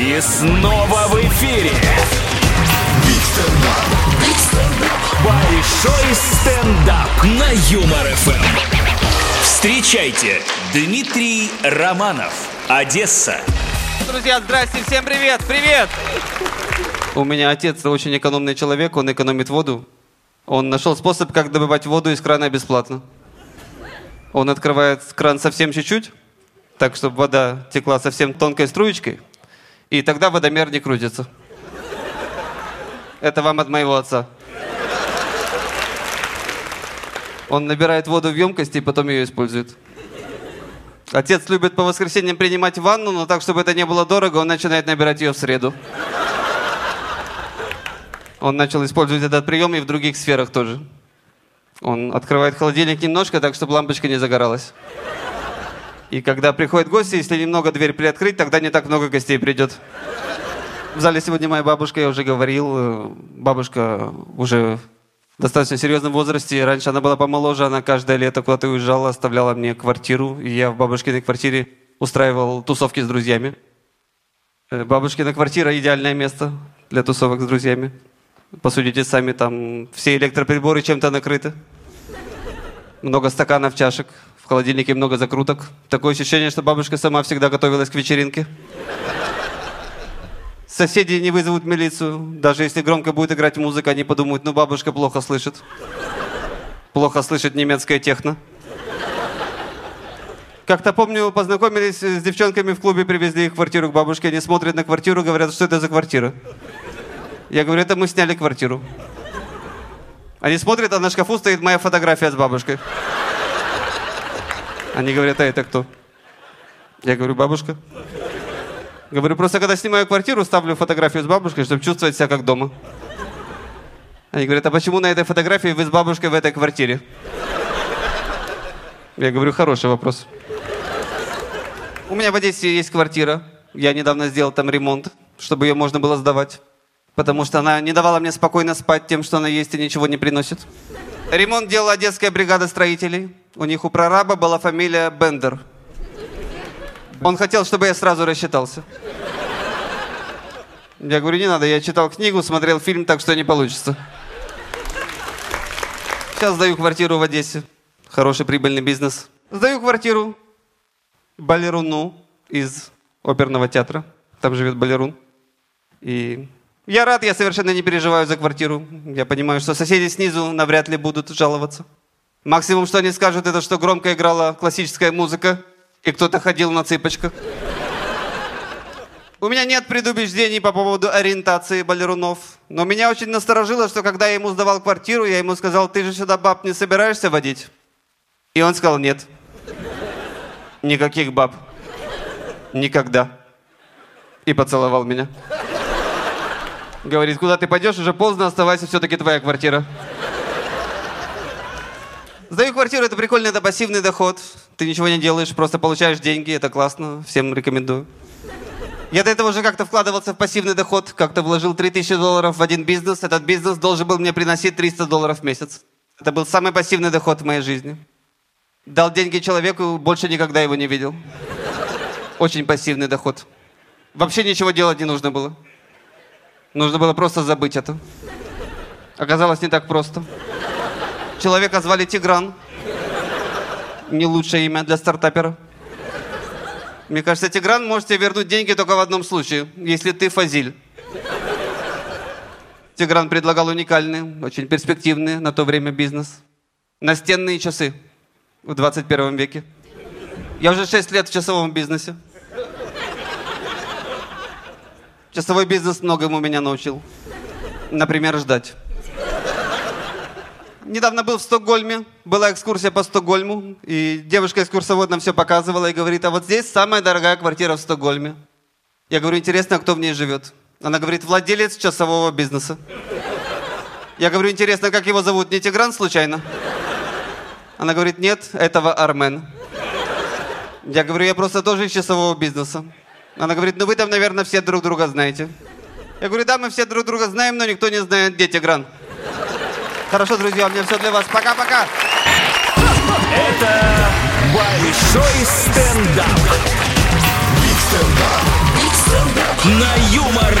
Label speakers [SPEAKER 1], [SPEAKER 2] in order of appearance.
[SPEAKER 1] И снова в эфире. Большой стендап на Юмор ФМ. Встречайте, Дмитрий Романов, Одесса.
[SPEAKER 2] Друзья, здрасте, всем привет, привет! У меня отец очень экономный человек, он экономит воду. Он нашел способ, как добывать воду из крана бесплатно. Он открывает кран совсем чуть-чуть, так, чтобы вода текла совсем тонкой струечкой, и тогда водомер не крутится. Это вам от моего отца. Он набирает воду в емкости и потом ее использует. Отец любит по воскресеньям принимать ванну, но так, чтобы это не было дорого, он начинает набирать ее в среду. Он начал использовать этот прием и в других сферах тоже. Он открывает холодильник немножко, так, чтобы лампочка не загоралась. И когда приходят гости, если немного дверь приоткрыть, тогда не так много гостей придет. В зале сегодня моя бабушка, я уже говорил, э, бабушка уже в достаточно серьезном возрасте. Раньше она была помоложе, она каждое лето куда-то уезжала, оставляла мне квартиру. И я в бабушкиной квартире устраивал тусовки с друзьями. Э, Бабушкина квартира – идеальное место для тусовок с друзьями. Посудите сами, там все электроприборы чем-то накрыты. Много стаканов, чашек. В холодильнике много закруток. Такое ощущение, что бабушка сама всегда готовилась к вечеринке. Соседи не вызовут милицию. Даже если громко будет играть музыка, они подумают, ну бабушка плохо слышит. Плохо слышит немецкая техно. Как-то помню, познакомились с девчонками в клубе, привезли их в квартиру к бабушке. Они смотрят на квартиру, говорят, что это за квартира. Я говорю, это мы сняли квартиру. Они смотрят, а на шкафу стоит моя фотография с бабушкой. Они говорят, а это кто? Я говорю, бабушка. Говорю, просто когда снимаю квартиру, ставлю фотографию с бабушкой, чтобы чувствовать себя как дома. Они говорят, а почему на этой фотографии вы с бабушкой в этой квартире? Я говорю, хороший вопрос. У меня в Одессе есть квартира. Я недавно сделал там ремонт, чтобы ее можно было сдавать. Потому что она не давала мне спокойно спать тем, что она есть и ничего не приносит. Ремонт делала Одесская бригада строителей. У них у прораба была фамилия Бендер. Он хотел, чтобы я сразу рассчитался. Я говорю, не надо, я читал книгу, смотрел фильм, так что не получится. Сейчас сдаю квартиру в Одессе. Хороший прибыльный бизнес. Сдаю квартиру балеруну из оперного театра. Там живет балерун. И я рад, я совершенно не переживаю за квартиру. Я понимаю, что соседи снизу навряд ли будут жаловаться. Максимум, что они скажут, это что громко играла классическая музыка, и кто-то ходил на цыпочках. У меня нет предубеждений по поводу ориентации балерунов. Но меня очень насторожило, что когда я ему сдавал квартиру, я ему сказал, ты же сюда баб не собираешься водить? И он сказал, нет. Никаких баб. Никогда. И поцеловал меня. Говорит, куда ты пойдешь, уже поздно, оставайся, все-таки твоя квартира. Сдаю квартиру, это прикольно, это пассивный доход. Ты ничего не делаешь, просто получаешь деньги, это классно, всем рекомендую. Я до этого уже как-то вкладывался в пассивный доход, как-то вложил 3000 долларов в один бизнес. Этот бизнес должен был мне приносить 300 долларов в месяц. Это был самый пассивный доход в моей жизни. Дал деньги человеку, больше никогда его не видел. Очень пассивный доход. Вообще ничего делать не нужно было. Нужно было просто забыть это. Оказалось, не так просто. Человека звали Тигран. Не лучшее имя для стартапера. Мне кажется, Тигран может тебе вернуть деньги только в одном случае, если ты Фазиль. Тигран предлагал уникальный, очень перспективный на то время бизнес. Настенные часы в 21 веке. Я уже 6 лет в часовом бизнесе. Часовой бизнес многому меня научил. Например, ждать. Недавно был в Стокгольме, была экскурсия по Стокгольму, и девушка-экскурсовод нам все показывала и говорит, а вот здесь самая дорогая квартира в Стокгольме. Я говорю, интересно, а кто в ней живет? Она говорит, владелец часового бизнеса. Я говорю, интересно, как его зовут? Не Тигран случайно? Она говорит, нет, этого Армен. Я говорю, я просто тоже из часового бизнеса. Она говорит, ну вы там, наверное, все друг друга знаете. Я говорю, да, мы все друг друга знаем, но никто не знает, где Тигран. Хорошо, друзья, у меня все для вас. Пока-пока.
[SPEAKER 1] Это большой стендап.
[SPEAKER 3] Stand up.
[SPEAKER 1] на Юмор